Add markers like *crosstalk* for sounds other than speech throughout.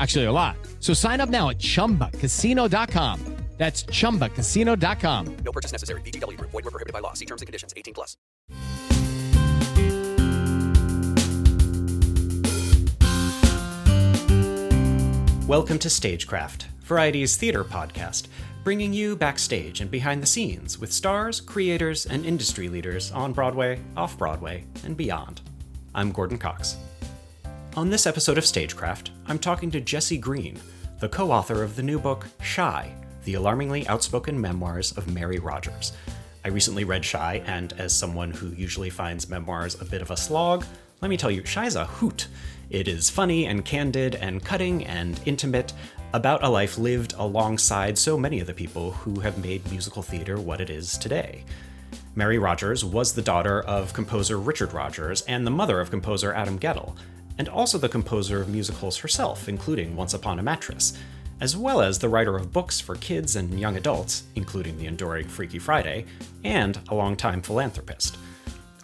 Actually, a lot. So sign up now at chumbacasino.com. That's chumbacasino.com. No purchase necessary. VGW Group. Void were prohibited by law. See terms and conditions. 18 plus. Welcome to Stagecraft, Variety's theater podcast, bringing you backstage and behind the scenes with stars, creators, and industry leaders on Broadway, off Broadway, and beyond. I'm Gordon Cox. On this episode of Stagecraft, I'm talking to Jesse Green, the co author of the new book Shy The Alarmingly Outspoken Memoirs of Mary Rodgers. I recently read Shy, and as someone who usually finds memoirs a bit of a slog, let me tell you, Shy's a hoot. It is funny and candid and cutting and intimate about a life lived alongside so many of the people who have made musical theater what it is today. Mary Rodgers was the daughter of composer Richard Rodgers and the mother of composer Adam Guettel, and also the composer of musicals herself, including Once Upon a Mattress, as well as the writer of books for kids and young adults, including the enduring Freaky Friday, and a longtime philanthropist.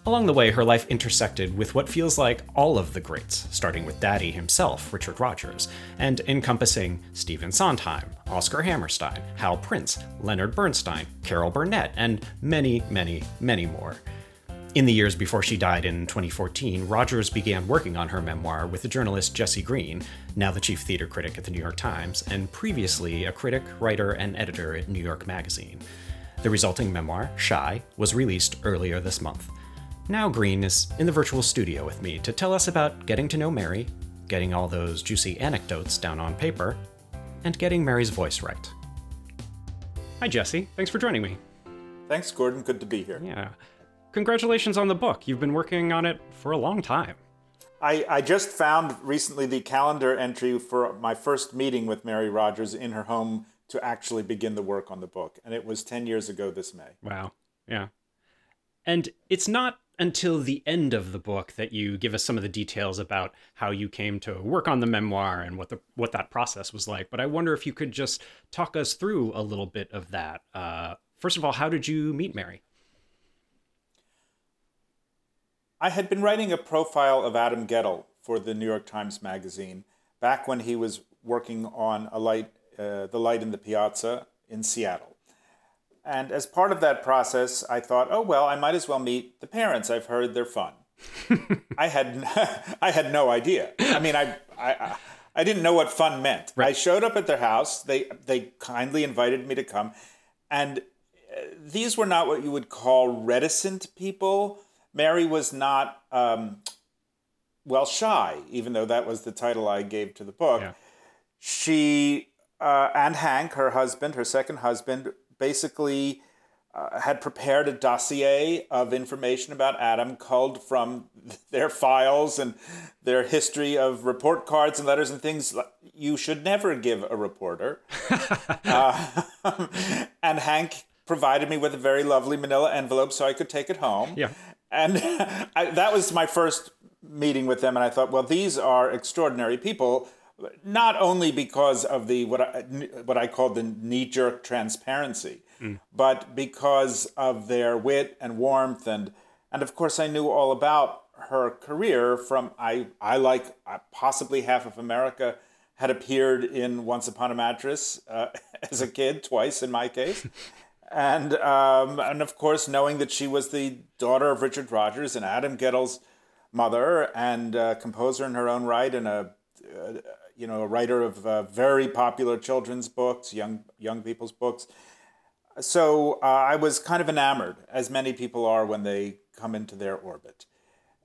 Along the way, her life intersected with what feels like all of the greats, starting with Daddy himself, Richard Rodgers, and encompassing Stephen Sondheim, Oscar Hammerstein, Hal Prince, Leonard Bernstein, Carol Burnett, and many, many, many more. In the years before she died in 2014, Rodgers began working on her memoir with the journalist Jesse Green, now the chief theater critic at the New York Times, and previously a critic, writer, and editor at New York Magazine. The resulting memoir, Shy, was released earlier this month. Now Green is in the virtual studio with me to tell us about getting to know Mary, getting all those juicy anecdotes down on paper, and getting Mary's voice right. Hi, Jesse. Thanks for joining me. Thanks, Gordon. Good to be here. Yeah. Congratulations on the book. You've been working on it for a long time. I, I just found recently the calendar entry for my first meeting with Mary Rodgers in her home to actually begin the work on the book, and it was 10 years ago this May. Wow. Yeah. And it's not until the end of the book that you give us some of the details about how you came to work on the memoir and what the what that process was like. But I wonder if you could just talk us through a little bit of that. Uh, first of all, how did you meet Mary? I had been writing a profile of Adam Guettel for the New York Times Magazine back when he was working on a light, uh, the light in the piazza in Seattle. And as part of that process, I thought, oh well, I might as well meet the parents. I've heard they're fun. *laughs* I had *laughs* I had no idea. I mean, I, I I didn't know what fun meant. Right. I showed up at their house. They they kindly invited me to come, and uh, these were not what you would call reticent people. Mary was not um, well shy, even though that was the title I gave to the book. Yeah. She uh, and Hank, her husband, her second husband, basically uh, had prepared a dossier of information about Adam culled from *laughs* their files and their history of report cards and letters and things you should never give a reporter. *laughs* uh, *laughs* and Hank provided me with a very lovely manila envelope so I could take it home. Yeah. And *laughs* I, that was my first meeting with them, and I thought, well, these are extraordinary people. Not only because of the what I, what I called the knee jerk transparency, but because of their wit and warmth, and and of course I knew all about her career from I I like uh, possibly half of America had appeared in Once Upon a Mattress uh, *laughs* as a kid twice in my case *laughs* and um, and of course knowing that she was the daughter of Richard Rodgers and Adam Guettel's mother and a composer in her own right and a uh, you know a writer of uh, very popular children's books, young young people's books. So uh, I was kind of enamored, as many people are when they come into their orbit,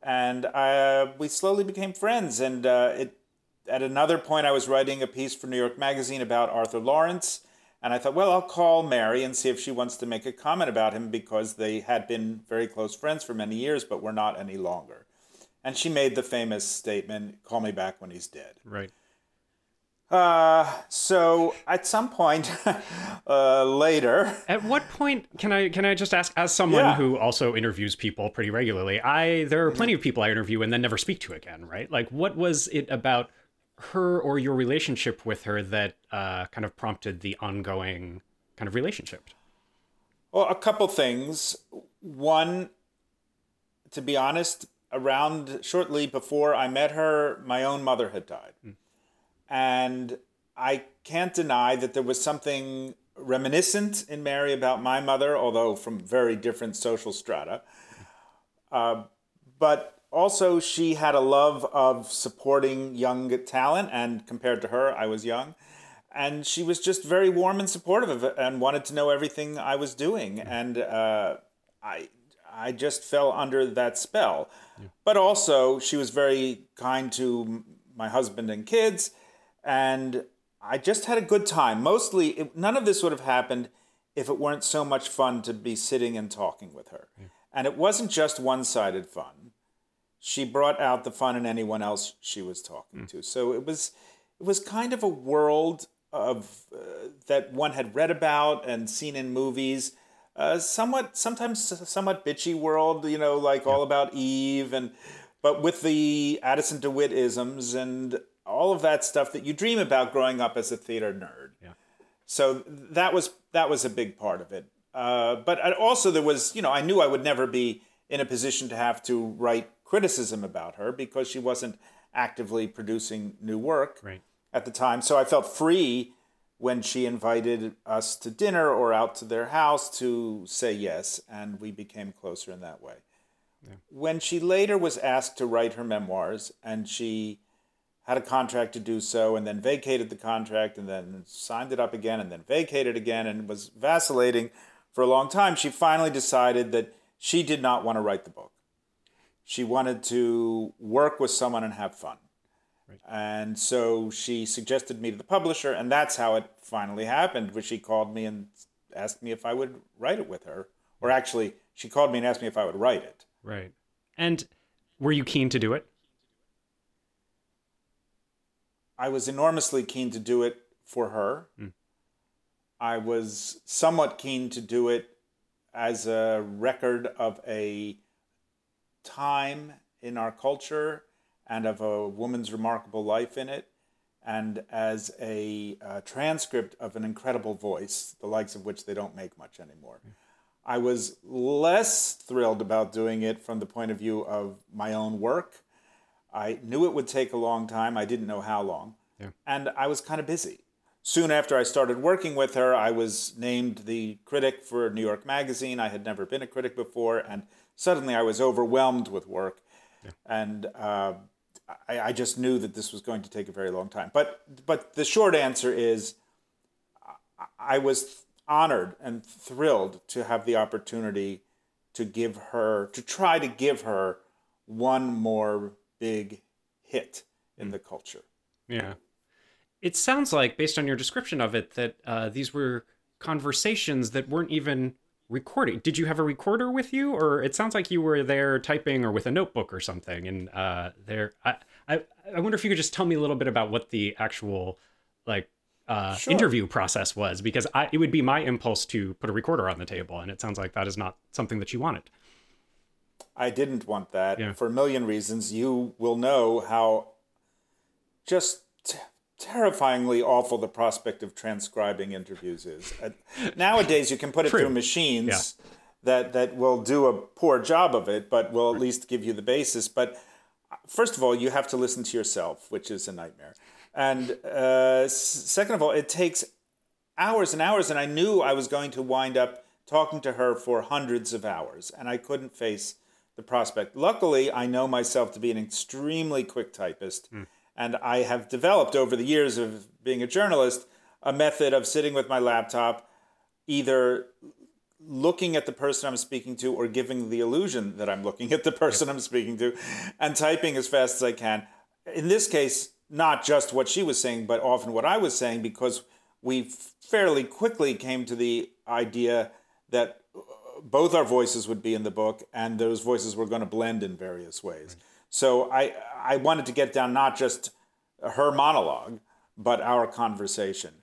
and uh, we slowly became friends. And uh, it at another point, I was writing a piece for New York Magazine about Arthur Laurents. And I thought, well, I'll call Mary and see if she wants to make a comment about him because they had been very close friends for many years, but were not any longer. And she made the famous statement, call me back when he's dead. Right. Uh, so at some point *laughs* uh, later, At what point can I can I just ask as someone Yeah. who also interviews people pretty regularly? I there are plenty of people I interview and then never speak to again, right? Like what was it about her or your relationship with her that uh, kind of prompted the ongoing kind of relationship? Well, a couple things. One, to be honest, around shortly before I met her, my own mother had died. And I can't deny that there was something reminiscent in Mary about my mother, although from very different social strata. Uh, but also, she had a love of supporting young talent, and compared to her, I was young. And she was just very warm and supportive of it and wanted to know everything I was doing. And uh, I I just fell under that spell. But also she was very kind to my husband and kids. And I just had a good time. Mostly it, none of this would have happened if it weren't so much fun to be sitting and talking with her. And it wasn't just one-sided fun she brought out the fun in anyone else she was talking to so it was it was kind of a world of uh, that one had read about and seen in movies. Uh, somewhat, sometimes somewhat bitchy world, you know, like all about Eve, and but with the Addison DeWitt isms and all of that stuff that you dream about growing up as a theater nerd. Yeah. So that was that was a big part of it. Uh, but I- also there was, you know, I knew I would never be in a position to have to write criticism about her because she wasn't actively producing new work Right. at the time. So I felt free when she invited us to dinner or out to their house to say yes, and we became closer in that way. Yeah. When she later was asked to write her memoirs, and she had a contract to do so, and then vacated the contract, and then signed it up again, and then vacated again, and was vacillating for a long time, she finally decided that she did not want to write the book. She wanted to work with someone and have fun. Right. And so she suggested me to the publisher, and that's how it finally happened. Where she called me and asked me if I would write it with her, or actually, she called me and asked me if I would write it. Right. And were you keen to do it? I was enormously keen to do it for her. Hmm. I was somewhat keen to do it as a record of a time in our culture and of a woman's remarkable life in it, and as a uh, transcript of an incredible voice, the likes of which they don't make much anymore. I was less thrilled about doing it from the point of view of my own work. I knew it would take a long time. I didn't know how long. And I was kind of busy. Soon after I started working with her, I was named the critic for New York Magazine. I had never been a critic before, and suddenly I was overwhelmed with work. And uh, I, I just knew that this was going to take a very long time. But but the short answer is, I was honored and thrilled to have the opportunity to give her to try to give her one more big hit in the culture. Yeah. It sounds like, based on your description of it, that uh, these were conversations that weren't even recording. Did you have a recorder with you, or it sounds like you were there typing or with a notebook or something? And uh, there, I, I, I wonder if you could just tell me a little bit about what the actual like uh, Sure. interview process was, because I, it would be my impulse to put a recorder on the table, and it sounds like that is not something that you wanted. I didn't want that Yeah. for a million reasons. You will know how just terrifyingly awful the prospect of transcribing interviews is. Uh, nowadays, you can put it True. through machines that that will do a poor job of it, but will at least give you the basis. But uh, first of all, you have to listen to yourself, which is a nightmare. And uh, second of all, it takes hours and hours, and I knew I was going to wind up talking to her for hundreds of hours, and I couldn't face the prospect. Luckily, I know myself to be an extremely quick typist, and I have developed over the years of being a journalist a method of sitting with my laptop, either looking at the person I'm speaking to or giving the illusion that I'm looking at the person I'm speaking to and typing as fast as I can. In this case, not just what she was saying, but often what I was saying, because we fairly quickly came to the idea that both our voices would be in the book and those voices were going to blend in various ways. So I, I wanted to get down not just her monologue, but our conversation.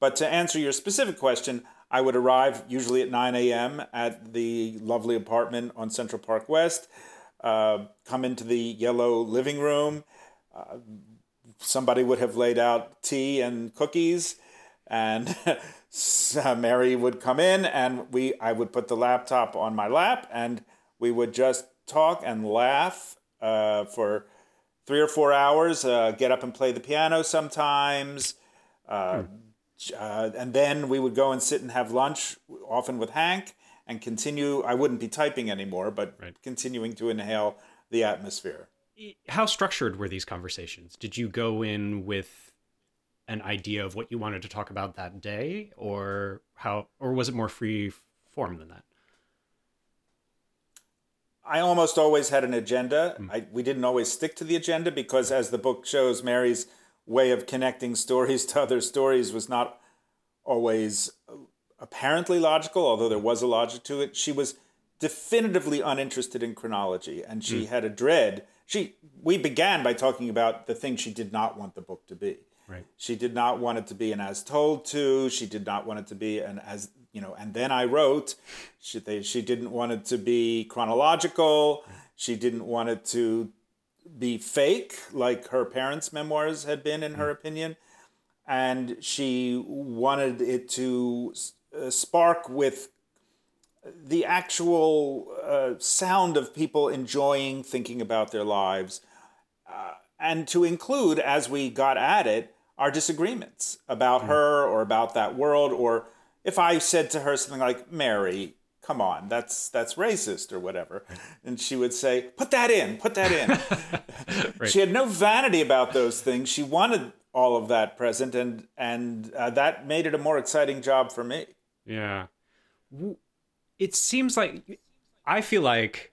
But to answer your specific question, I would arrive usually at 9 a.m. at the lovely apartment on Central Park West, uh, come into the yellow living room. Uh, somebody would have laid out tea and cookies, and *laughs* Mary would come in, and we I would put the laptop on my lap, and we would just talk and laugh uh, for three or four hours. Uh, get up and play the piano sometimes. Uh, uh, and then we would go and sit and have lunch, often with Hank, and continue. I wouldn't be typing anymore, but continuing to inhale the atmosphere. How structured were these conversations? Did you go in with an idea of what you wanted to talk about that day, or how, or was it more free form than that? I almost always had an agenda. Mm. I, we didn't always stick to the agenda because, as the book shows, Mary's way of connecting stories *laughs* to other stories was not always apparently logical, although there was a logic to it. She was definitively uninterested in chronology, and she mm. had a dread. She we began by talking about the thing she did not want the book to be. Right. She did not want it to be an as told to. She did not want it to be an as you know. And then I wrote. She they, she didn't want it to be chronological. She didn't want it to be fake, like her parents' memoirs had been, in her opinion. And she wanted it to uh, spark with the actual uh, sound of people enjoying thinking about their lives, uh, and to include, as we got at it, our disagreements about her or about that world, or if I said to her something like, "Mary, come on, that's that's racist" or whatever, and she would say, "Put that in, put that in." *laughs* She had no vanity about those things. She wanted all of that present, and and uh, that made it a more exciting job for me. Yeah. It seems like I feel like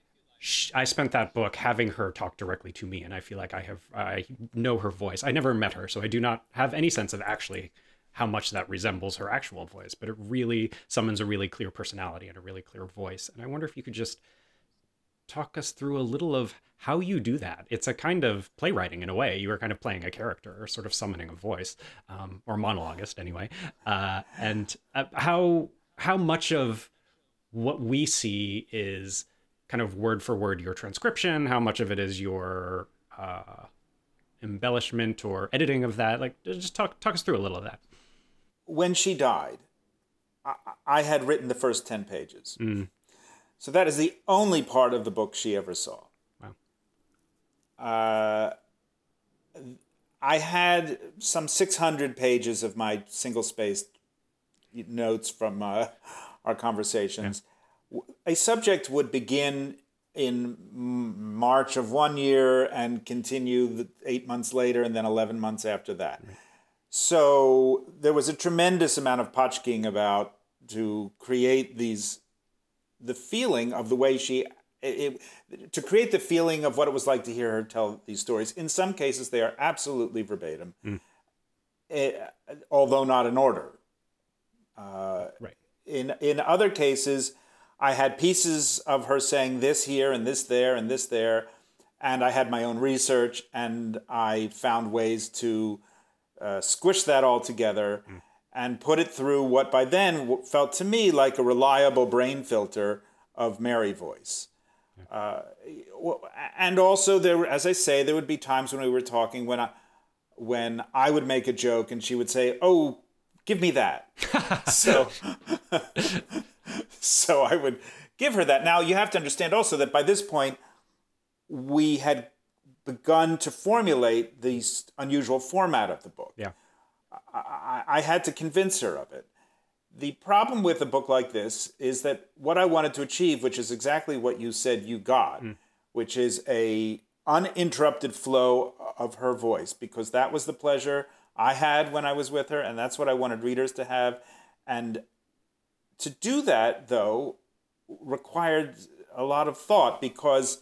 I spent that book having her talk directly to me, and I feel like I have I know her voice. I never met her, so I do not have any sense of actually how much that resembles her actual voice. But it really summons a really clear personality and a really clear voice. And I wonder if you could just talk us through a little of how you do that. It's a kind of playwriting in a way. You are kind of playing a character or sort of summoning a voice, um, or monologuist anyway. Uh, and uh, how how much of what we see is kind of word for word your transcription? How much of it is your uh, embellishment or editing of that? Like, just talk talk us through a little of that. When she died, I, I had written the first 10 pages. So that is the only part of the book she ever saw. Wow. Uh, I had some 600 pages of my single spaced notes from uh, our conversations. A subject would begin in March of one year and continue eight months later and then 11 months after that. So there was a tremendous amount of potchking about to create these, the feeling of the way she, it, to create the feeling of what it was like to hear her tell these stories. In some cases, they are absolutely verbatim, eh, although not in order. Uh, Right. in in other cases, I had pieces of her saying this here and this there and this there, and I had my own research, and I found ways to uh, squish that all together and put it through what by then felt to me like a reliable brain filter of Mary voice. Uh, and also there, were- as I say, there would be times when we were talking when I when I would make a joke and she would say, "Oh, give me that." *laughs* so *laughs* so I would give her that. Now you have to understand also that by this point we had begun to formulate the unusual format of the book. Yeah. I, I had to convince her of it. The problem with a book like this is that what I wanted to achieve, which is exactly what you said you got, mm. which is a uninterrupted flow of her voice, because that was the pleasure I had when I was with her, and that's what I wanted readers to have. And to do that, though, required a lot of thought because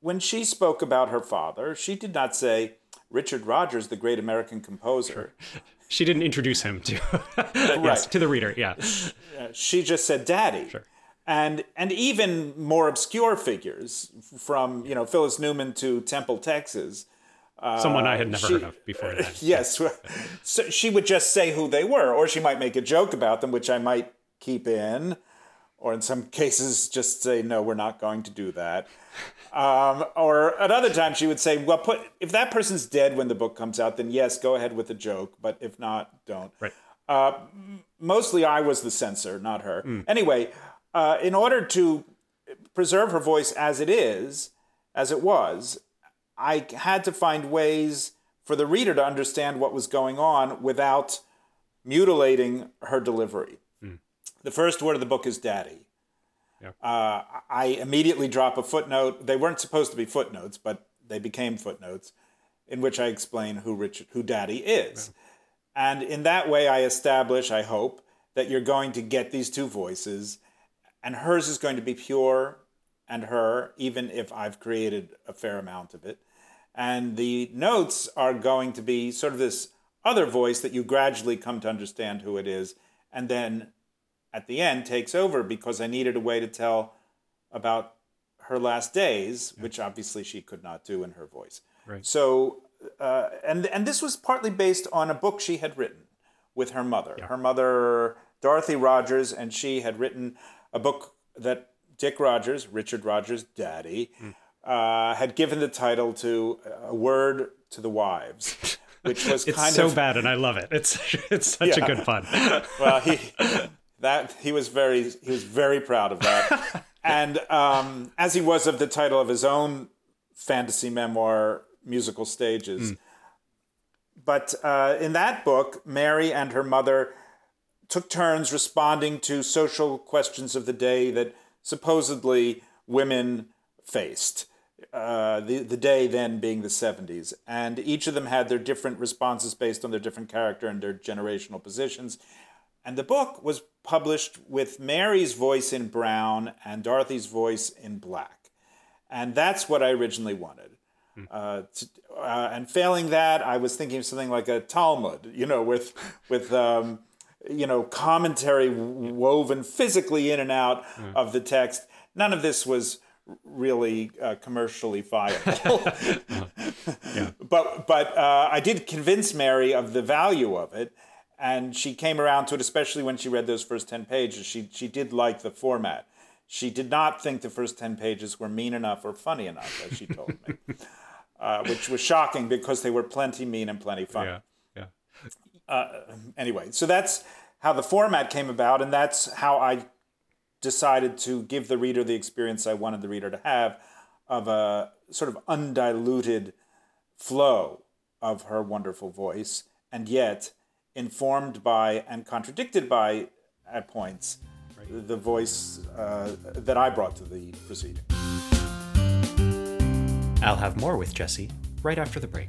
when she spoke about her father, she did not say, Richard Rodgers, the great American composer. *laughs* She didn't introduce him to *laughs* yes, Right. to the reader. Yeah. She uh, just said daddy. And, and even more obscure figures from you know Phyllis Newman to Temple, Texas. Uh, Someone I had never she- heard of before that. *laughs* Yes, so she would just say who they were, or she might make a joke about them, which I might keep in, or in some cases just say no, we're not going to do that. Um, or at other times she would say, well, put if that person's dead when the book comes out, then yes, go ahead with the joke, but if not, don't. Right. Uh, mostly I was the censor, not her. Anyway, uh, in order to preserve her voice as it is, as it was, I had to find ways for the reader to understand what was going on without mutilating her delivery. The first word of the book is daddy. Yeah. Uh, I immediately drop a footnote. They weren't supposed to be footnotes, but they became footnotes in which I explain who Richard, who daddy is. And in that way, I establish, I hope, that you're going to get these two voices, and hers is going to be pure and her, even if I've created a fair amount of it. And the notes are going to be sort of this other voice that you gradually come to understand who it is, and then at the end takes over because I needed a way to tell about her last days, which obviously she could not do in her voice. Right. So, uh, and and this was partly based on a book she had written with her mother. Her mother, Dorothy Rodgers, and she had written a book that Dick Rodgers, Richard Rodgers' daddy, uh, had given the title to "A Word to the Wives," *laughs* which was It's kind so of bad, and I love it. It's *laughs* it's such Yeah. a good fun. well, he *laughs* that he was very he was very proud of that, *laughs* and um, as he was of the title of his own fantasy memoir, musical stages. But uh, in that book, Mary and her mother took turns responding to social questions of the day that supposedly women faced. Uh, the, the day then being the 70s. And each of them had their different responses based on their different character and their generational positions. And the book was published with Mary's voice in brown and Dorothy's voice in black. And that's what I originally wanted. Uh, to, uh, and failing that, I was thinking of something like a Talmud, you know, with with um, you know commentary woven physically in and out of the text. None of this was really uh, commercially viable. *laughs* *laughs* But but uh, I did convince Mary of the value of it, and she came around to it, especially when she read those first ten pages. She she did like the format. She did not think the first ten pages were mean enough or funny enough, as she told me, *laughs* uh, which was shocking because they were plenty mean and plenty funny yeah, yeah. anyway, so that's how the format came about, and that's how I decided to give the reader the experience I wanted the reader to have of a sort of undiluted flow of her wonderful voice, and yet informed by and contradicted by, at points, the voice uh, that I brought to the proceeding. I'll have more with Jesse right after the break.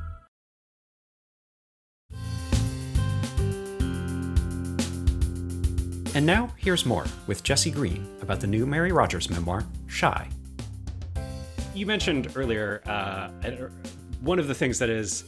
And now, here's more with Jesse Green about the new Mary Rodgers memoir, Shy. You mentioned earlier, uh, one of the things that is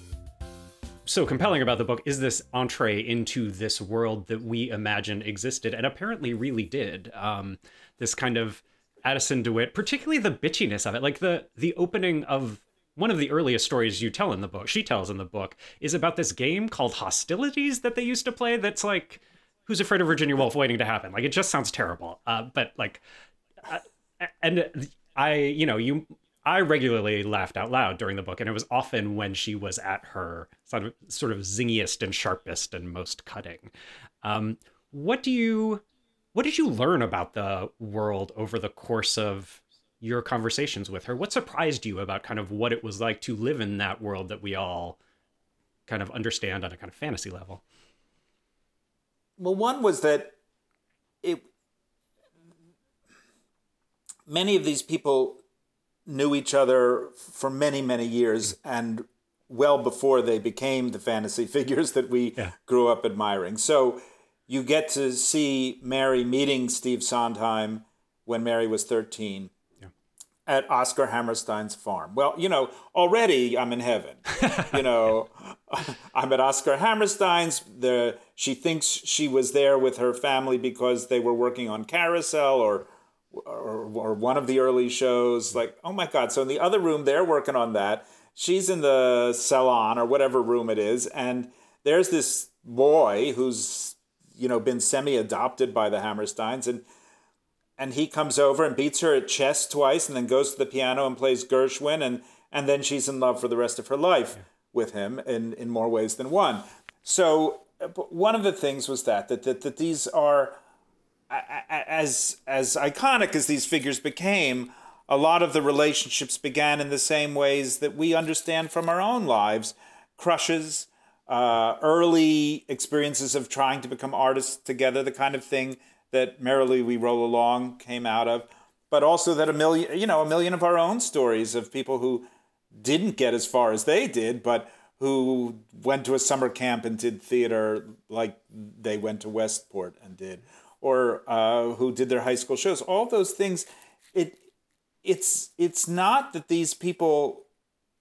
so compelling about the book is this entree into this world that we imagine existed and apparently really did. Um, this kind of Addison DeWitt, particularly the bitchiness of it, like the the opening of one of the earliest stories you tell in the book, she tells in the book, is about this game called Hostilities that they used to play. That's like Who's Afraid of Virginia Woolf waiting to happen. Like it just sounds terrible. Uh, but like, uh, and I, you know, you, I regularly laughed out loud during the book, and it was often when she was at her sort of, sort of zingiest and sharpest and most cutting. Um, what do you, what did you learn about the world over the course of your conversations with her? What surprised you about kind of what it was like to live in that world that we all kind of understand on a kind of fantasy level? Well, one was that it many of these people knew each other for many, many years and well before they became the fantasy *laughs* figures that we yeah. grew up admiring. So you get to see Mary meeting Steve Sondheim when Mary was 13 at Oscar Hammerstein's farm. Well, you know, already I'm in heaven. you *laughs* know, *laughs* I'm at Oscar Hammerstein's. The she thinks she was there with her family because they were working on Carousel or or, or one of the early shows. Like, oh my God! So in the other room, they're working on that. She's in the salon or whatever room it is, and there's this boy who's you know been semi-adopted by the Hammersteins and and he comes over and beats her at chess twice and then goes to the piano and plays Gershwin and and then she's in love for the rest of her life yeah. with him in in more ways than one. So one of the things was that that that, that these are as as iconic as these figures became, a lot of the relationships began in the same ways that we understand from our own lives, crushes, uh, early experiences of trying to become artists together, the kind of thing that Merrily We Roll Along came out of, but also that a million, you know, a million of our own stories of people who didn't get as far as they did, but who went to a summer camp and did theater like they went to Westport and did, or uh, who did their high school shows. All those things, it it's it's not that these people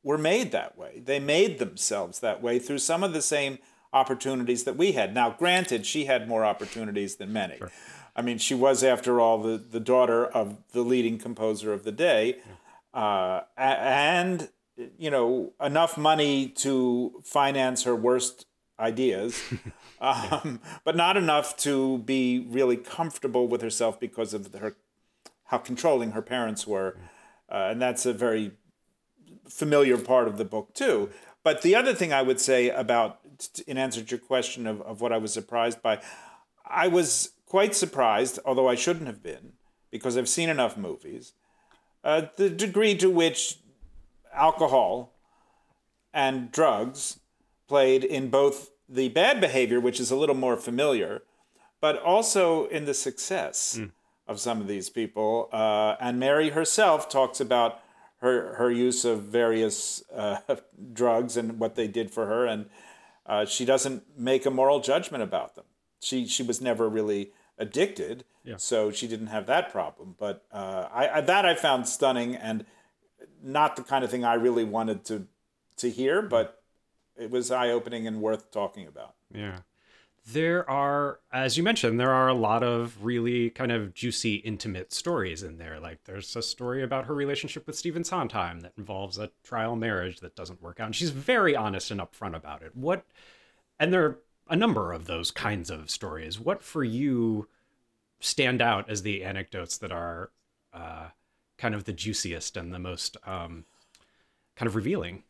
were made that way. They made themselves that way through some of the same opportunities that we had. Now, granted, she had more opportunities than many. Sure. I mean, she was, after all, the, the daughter of the leading composer of the day, uh, and you know enough money to finance her worst ideas, *laughs* um, but not enough to be really comfortable with herself because of her how controlling her parents were, uh, and that's a very familiar part of the book too. But the other thing I would say about, in answer to your question of, of what I was surprised by, I was quite surprised, although I shouldn't have been, because I've seen enough movies, uh, the degree to which alcohol and drugs played in both the bad behavior, which is a little more familiar, but also in the success mm. of some of these people. Uh, and Mary herself talks about her her use of various uh, *laughs* drugs and what they did for her, and uh, she doesn't make a moral judgment about them. She she was never really addicted, yeah. so she didn't have that problem. But uh, I, I, that I found stunning and not the kind of thing I really wanted to to hear, but it was eye opening and worth talking about. Yeah. There are, as you mentioned, there are a lot of really kind of juicy, intimate stories in there. Like there's a story about her relationship with Stephen Sondheim that involves a trial marriage that doesn't work out. And she's very honest and upfront about it. What, and there a number of those kinds of stories. What for you stand out as the anecdotes that are uh, kind of the juiciest and the most um, kind of revealing.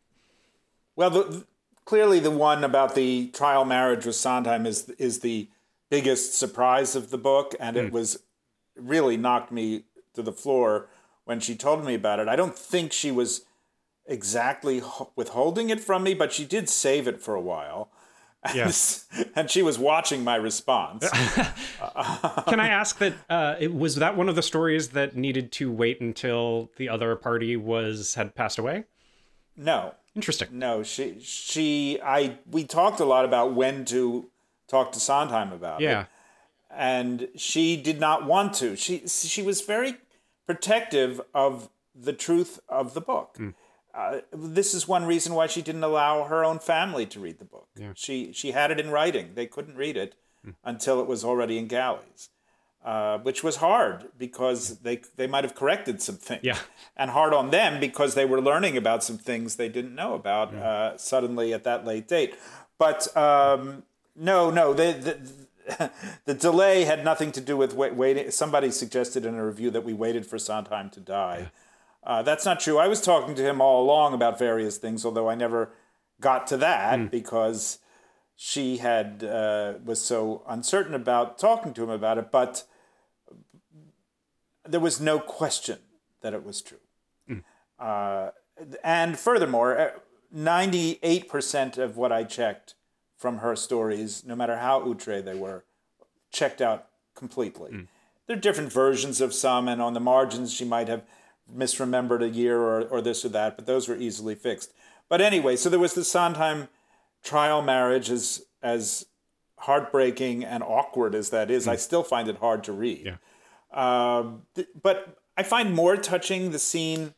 Well, the, clearly the one about the trial marriage with Sondheim is is the biggest surprise of the book, and it was really knocked me to the floor when she told me about it. I don't think she was exactly withholding it from me, but she did save it for a while. *laughs* Yes. and she was watching my response. *laughs* Can I ask that? Uh, it, was that one of the stories that needed to wait until the other party was had passed away? No. Interesting. No, she she I we talked a lot about when to talk to Sondheim about it. Yeah. And she did not want to. She she was very protective of the truth of the book. Uh, this is one reason why she didn't allow her own family to read the book. She she had it in writing. They couldn't read it until it was already in galleys, uh, which was hard because they they might have corrected some things. Yeah. And hard on them because they were learning about some things they didn't know about uh, suddenly at that late date. But um, no, no, the, the *laughs* the delay had nothing to do with wait, waiting. Somebody suggested in a review that we waited for Sondheim to die. Uh, that's not true. I was talking to him all along about various things, although I never got to that because she had uh, was so uncertain about talking to him about it. But there was no question that it was true. Uh, and furthermore, ninety-eight percent of what I checked from her stories, no matter how outre they were, checked out completely. There are different versions of some, and on the margins she might have misremembered a year or, or this or that, but those were easily fixed. But anyway, so there was the Sondheim trial marriage, as as heartbreaking and awkward as that is. I still find it hard to read. Yeah. Um, th- but I find more touching the scene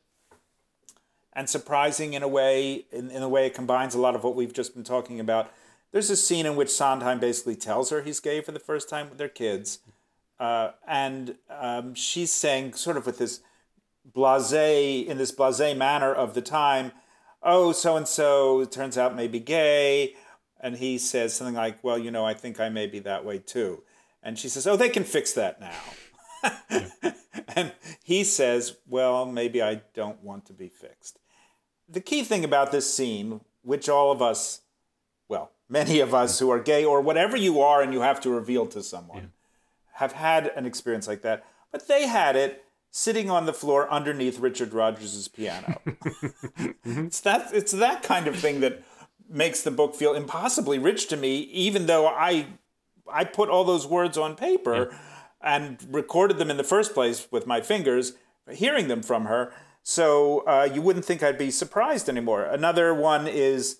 and surprising in a way, in, in a way it combines a lot of what we've just been talking about. There's a scene in which Sondheim basically tells her he's gay for the first time with their kids. Uh, and um, she's saying, sort of with this blase, in this blase manner of the time, oh, so and so turns out may be gay. And he says something like, well, you know, I think I may be that way too. And she says, oh, they can fix that now. *laughs* and he says, well, maybe I don't want to be fixed. The key thing about this scene, which all of us, well, many of us who are gay or whatever you are and you have to reveal to someone, have had an experience like that. But they had it sitting on the floor underneath Richard Rodgers' piano. it's that it's that kind of thing that makes the book feel impossibly rich to me, even though I I put all those words on paper and recorded them in the first place with my fingers, hearing them from her. So uh, you wouldn't think I'd be surprised anymore. Another one is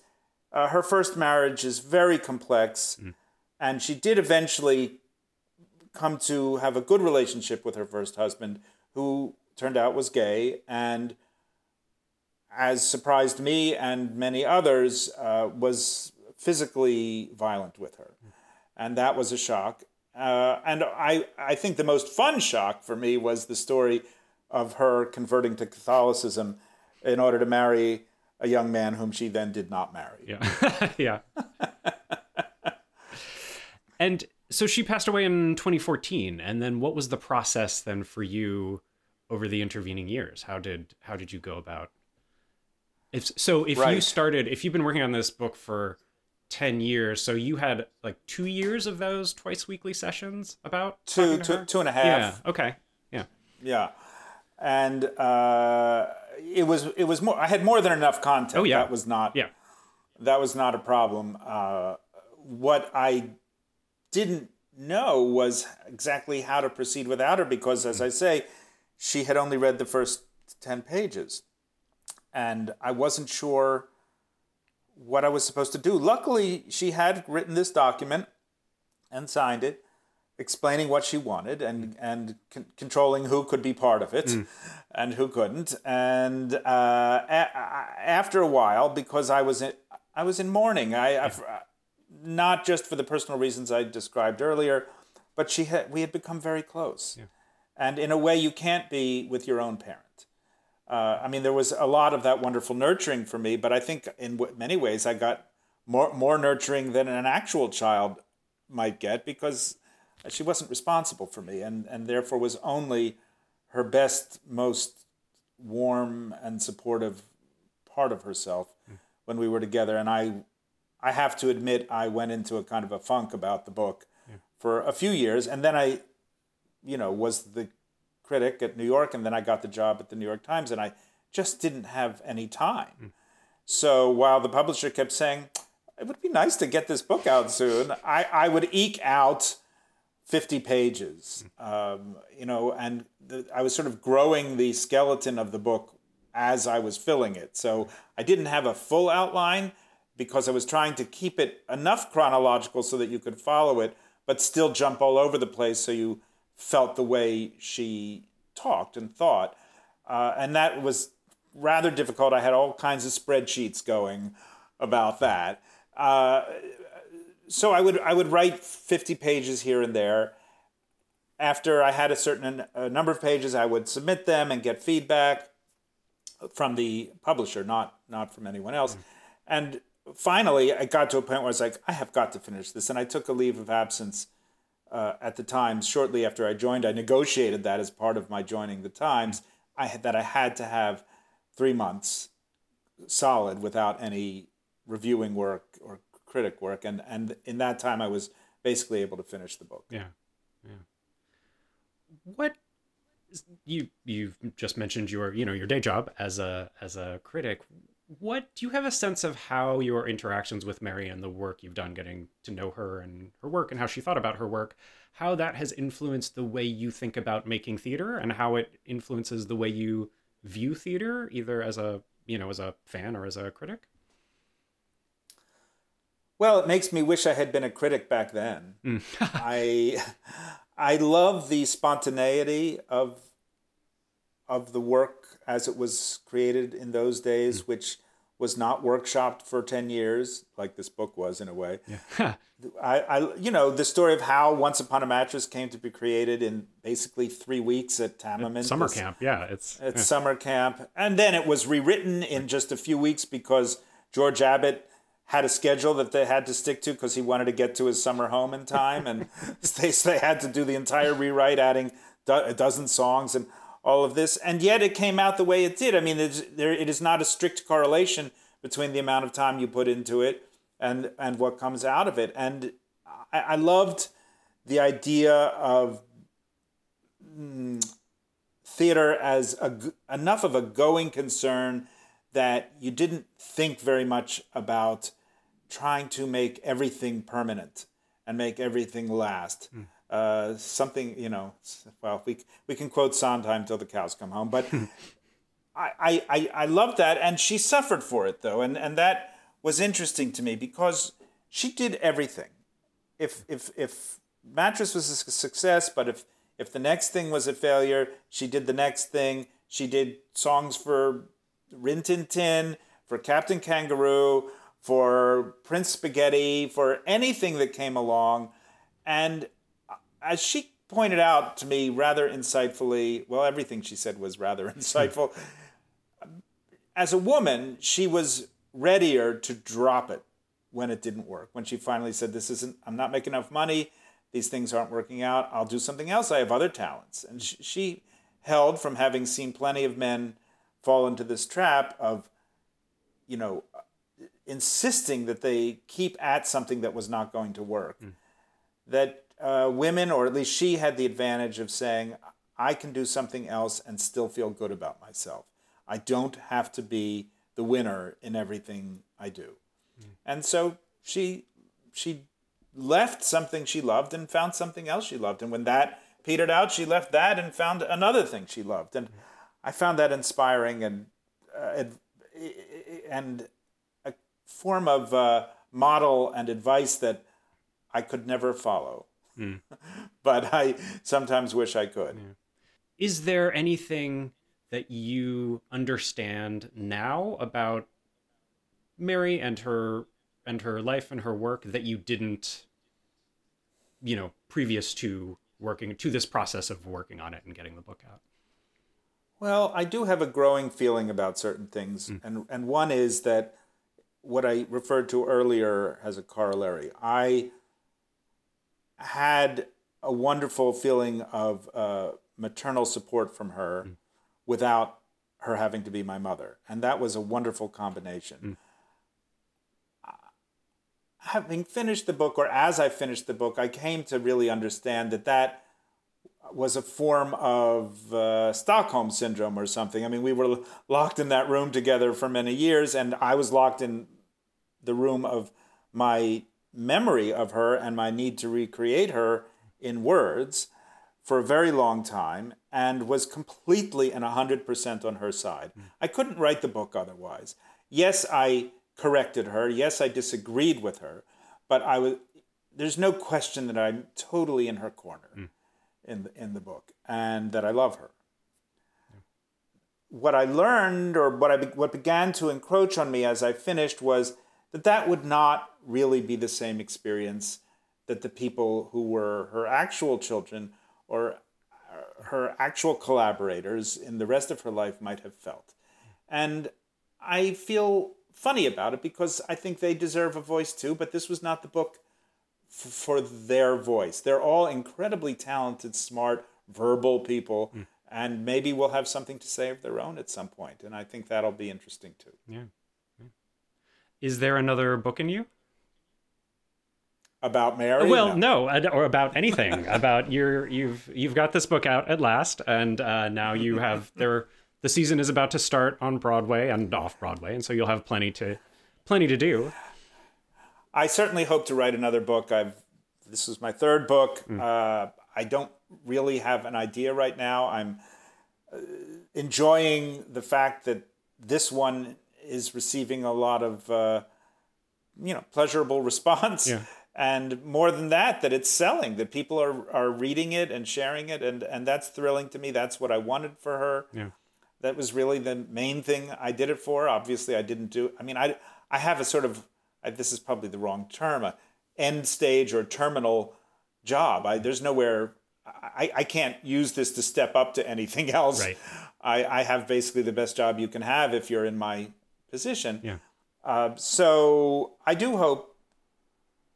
uh, her first marriage is very complex, and she did eventually come to have a good relationship with her first husband, who turned out was gay, and as surprised me and many others, uh, was physically violent with her, and that was a shock. Uh, and I, I think the most fun shock for me was the story of her converting to Catholicism in order to marry a young man whom she then did not marry. Yeah. *laughs* yeah. and so she passed away in 2014 and then what was the process then for you over the intervening years? How did how did you go about if so if you started if you've been working on this book for 10 years so you had like 2 years of those twice weekly sessions about Two, two, two and a half. Yeah. Okay. Yeah. Yeah, and uh, it was it was more. I had more than enough content. Oh, yeah. that was not. Yeah. that was not a problem. Uh, what I didn't know was exactly how to proceed without her because, as I say, she had only read the first ten pages, and I wasn't sure what I was supposed to do. Luckily, she had written this document and signed it, explaining what she wanted and and con- controlling who could be part of it and who couldn't. And uh, a- after a while, because I was in, I was in mourning. I, I not just for the personal reasons I described earlier, but she had we had become very close, and in a way you can't be with your own parent. Uh, I mean, there was a lot of that wonderful nurturing for me, but I think in w- many ways I got more more nurturing than an actual child might get because she wasn't responsible for me, and and therefore was only her best, most warm and supportive part of herself when we were together. And I, I have to admit, I went into a kind of a funk about the book for a few years, and then I, you know, was the critic at New York, and then I got the job at the New York Times, and I just didn't have any time. So while the publisher kept saying, it would be nice to get this book out soon, I, I would eke out 50 pages, um, you know, and the, I was sort of growing the skeleton of the book as I was filling it. So I didn't have a full outline because I was trying to keep it enough chronological so that you could follow it, but still jump all over the place so you felt the way she talked and thought. Uh, and that was rather difficult. I had all kinds of spreadsheets going about that. Uh, so I would I would write 50 pages here and there. After I had a certain a number of pages, I would submit them and get feedback from the publisher, not not from anyone else. And finally, I got to a point where I was like, I have got to finish this, and I took a leave of absence uh, at the Times shortly after I joined. I negotiated that as part of my joining the Times. I had that I had to have three months solid without any reviewing work or critic work, and and in that time I was basically able to finish the book. Yeah, yeah. What you you've just mentioned your you know your day job as a as a critic. What do you have a sense of how your interactions with Mary and the work you've done, getting to know her and her work, and how she thought about her work, how that has influenced the way you think about making theater, and how it influences the way you view theater, either as a you know as a fan or as a critic? Well, it makes me wish I had been a critic back then. Mm. *laughs* I I love the spontaneity of of the work as it was created in those days, Mm. which was not workshopped for ten years, like this book was in a way. Yeah. *laughs* I, I, you know, the story of how Once Upon a Mattress came to be created in basically three weeks at Tamiment. Summer camp, yeah, it's at yeah. summer camp, and then it was rewritten in just a few weeks because George Abbott had a schedule that they had to stick to because he wanted to get to his summer home in time, and *laughs* they they had to do the entire rewrite, adding do- a dozen songs and all of this, and yet it came out the way it did. I mean, there it is not a strict correlation between the amount of time you put into it and and what comes out of it, and I, I loved the idea of mm, theater as a, enough of a going concern that you didn't think very much about trying to make everything permanent and make everything last. Hmm. Uh, something, you know, well, we, we can quote Sondheim till the cows come home, but *laughs* I, I, I, I love that. And she suffered for it, though. And, and that was interesting to me because she did everything. If, if, if Mattress was a success, but if, if the next thing was a failure, she did the next thing. She did songs for Rin Tin Tin, for Captain Kangaroo, for Prince Spaghetti, for anything that came along. And as she pointed out to me rather insightfully, well, everything she said was rather *laughs* insightful. As a woman, she was readier to drop it when it didn't work. When she finally said, This isn't, I'm not making enough money, these things aren't working out, I'll do something else. I have other talents. And she, she held from having seen plenty of men fall into this trap of, you know, insisting that they keep at something that was not going to work. Mm. That uh, women, or at least she, had the advantage of saying, I can do something else and still feel good about myself. I don't have to be the winner in everything I do. And so she she left something she loved and found something else she loved. And when that petered out, she left that and found another thing she loved. And I found that inspiring and uh, and a form of uh, model and advice that I could never follow. Mm. *laughs* but I sometimes wish I could. Is there anything that you understand now about Mary and her and her life and her work that you didn't you know previous to working to this process of working on it and getting the book out? Well, I do have a growing feeling about certain things, mm. and and one is that what I referred to earlier as a corollary. I had a wonderful feeling of uh, maternal support from her without her having to be my mother. And that was a wonderful combination. Having finished the book, or as I finished the book, I came to really understand that that was a form of uh, Stockholm syndrome or something. I mean, we were locked in that room together for many years, and I was locked in the room of my memory of her and my need to recreate her in words for a very long time and was completely and 100% on her side. I couldn't write the book otherwise. Yes, I corrected her. Yes, I disagreed with her, but I was there's no question that I'm totally in her corner Mm. in the, in the book and that I love her. What I learned or what I what began to encroach on me as I finished was that that would not really be the same experience that the people who were her actual children or her actual collaborators in the rest of her life might have felt. And I feel funny about it because I think they deserve a voice too, but this was not the book f- for their voice. They're all incredibly talented, smart, verbal people, hmm. and maybe we'll have something to say of their own at some point, and I think that'll be interesting too. Yeah. yeah. Is there another book in you? About Mary? Well, no, ad- or about anything. *laughs* about your you've you've got this book out at last, and uh, now you have there. The season is about to start on Broadway and off Broadway, and so you'll have plenty to plenty to do. I certainly hope to write another book. I've this is my third book. Uh, I don't really have an idea right now. I'm uh, enjoying the fact that this one is receiving a lot of uh, you know pleasurable *laughs* response. Yeah. And more than that, that it's selling, that people are, are reading it and sharing it, and, and that's thrilling to me. That's what I wanted for her Yeah. that was really the main thing I did it for. Obviously, I didn't do. I mean, I I have a sort of I, this is probably the wrong term, a end stage or terminal job. I there's nowhere. I, I can't use this to step up to anything *laughs* else. Right. I, I have basically the best job you can have if you're in my position. Yeah. Uh, so I do hope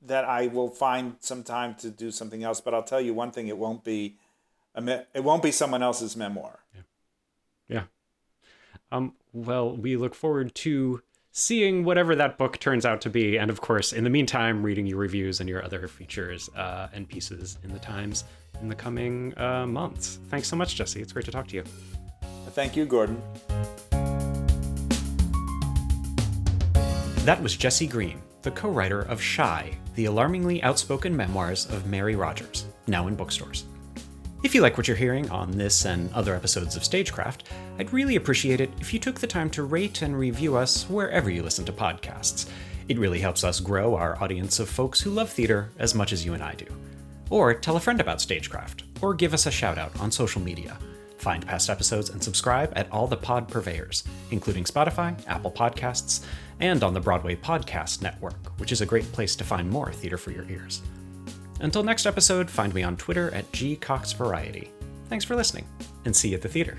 that I will find some time to do something else. But I'll tell you one thing: it won't be a me- it won't be someone else's memoir. Yeah. Um, well, we look forward to seeing whatever that book turns out to be. And of course, in the meantime, reading your reviews and your other features uh, and pieces in the Times in the coming uh, months. Thanks so much, Jesse. It's great to talk to you. Thank you, Gordon. That was Jesse Green, the co writer of Shy, the alarmingly outspoken memoirs of Mary Rodgers, now in bookstores. If you like what you're hearing on this and other episodes of Stagecraft, I'd really appreciate it if you took the time to rate and review us wherever you listen to podcasts. It really helps us grow our audience of folks who love theater as much as you and I do. Or tell a friend about Stagecraft, or give us a shout out on social media. Find past episodes and subscribe at all the pod purveyors, including Spotify, Apple Podcasts, and on the Broadway Podcast Network, which is a great place to find more theater for your ears. Until next episode, find me on Twitter at gcoxvariety. Thanks for listening, and see you at the theater.